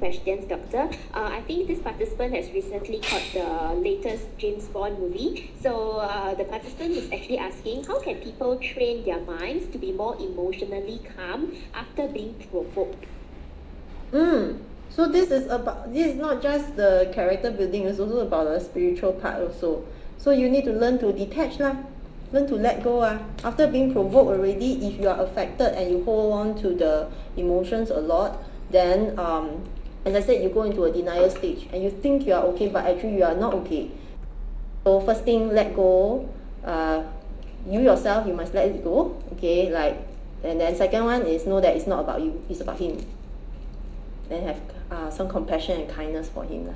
questions doctor. Uh I think this participant has recently caught the latest james bond movie. So uh the participant is actually asking how can people train their minds to be more emotionally calm after being provoked? Mm. So this is about this is not just the character building it's also about the spiritual part also. So you need to learn to detach lah. Learn to let go ah. After being provoked already if you are affected and you hold on to the emotions a lot then um as I said you go into a denial stage and you think you are okay but actually you are not okay. So first thing let go. Uh you yourself you must let it go okay? Like and then second one is know that it's not about you it's about him. Then have uh some compassion and kindness for him lah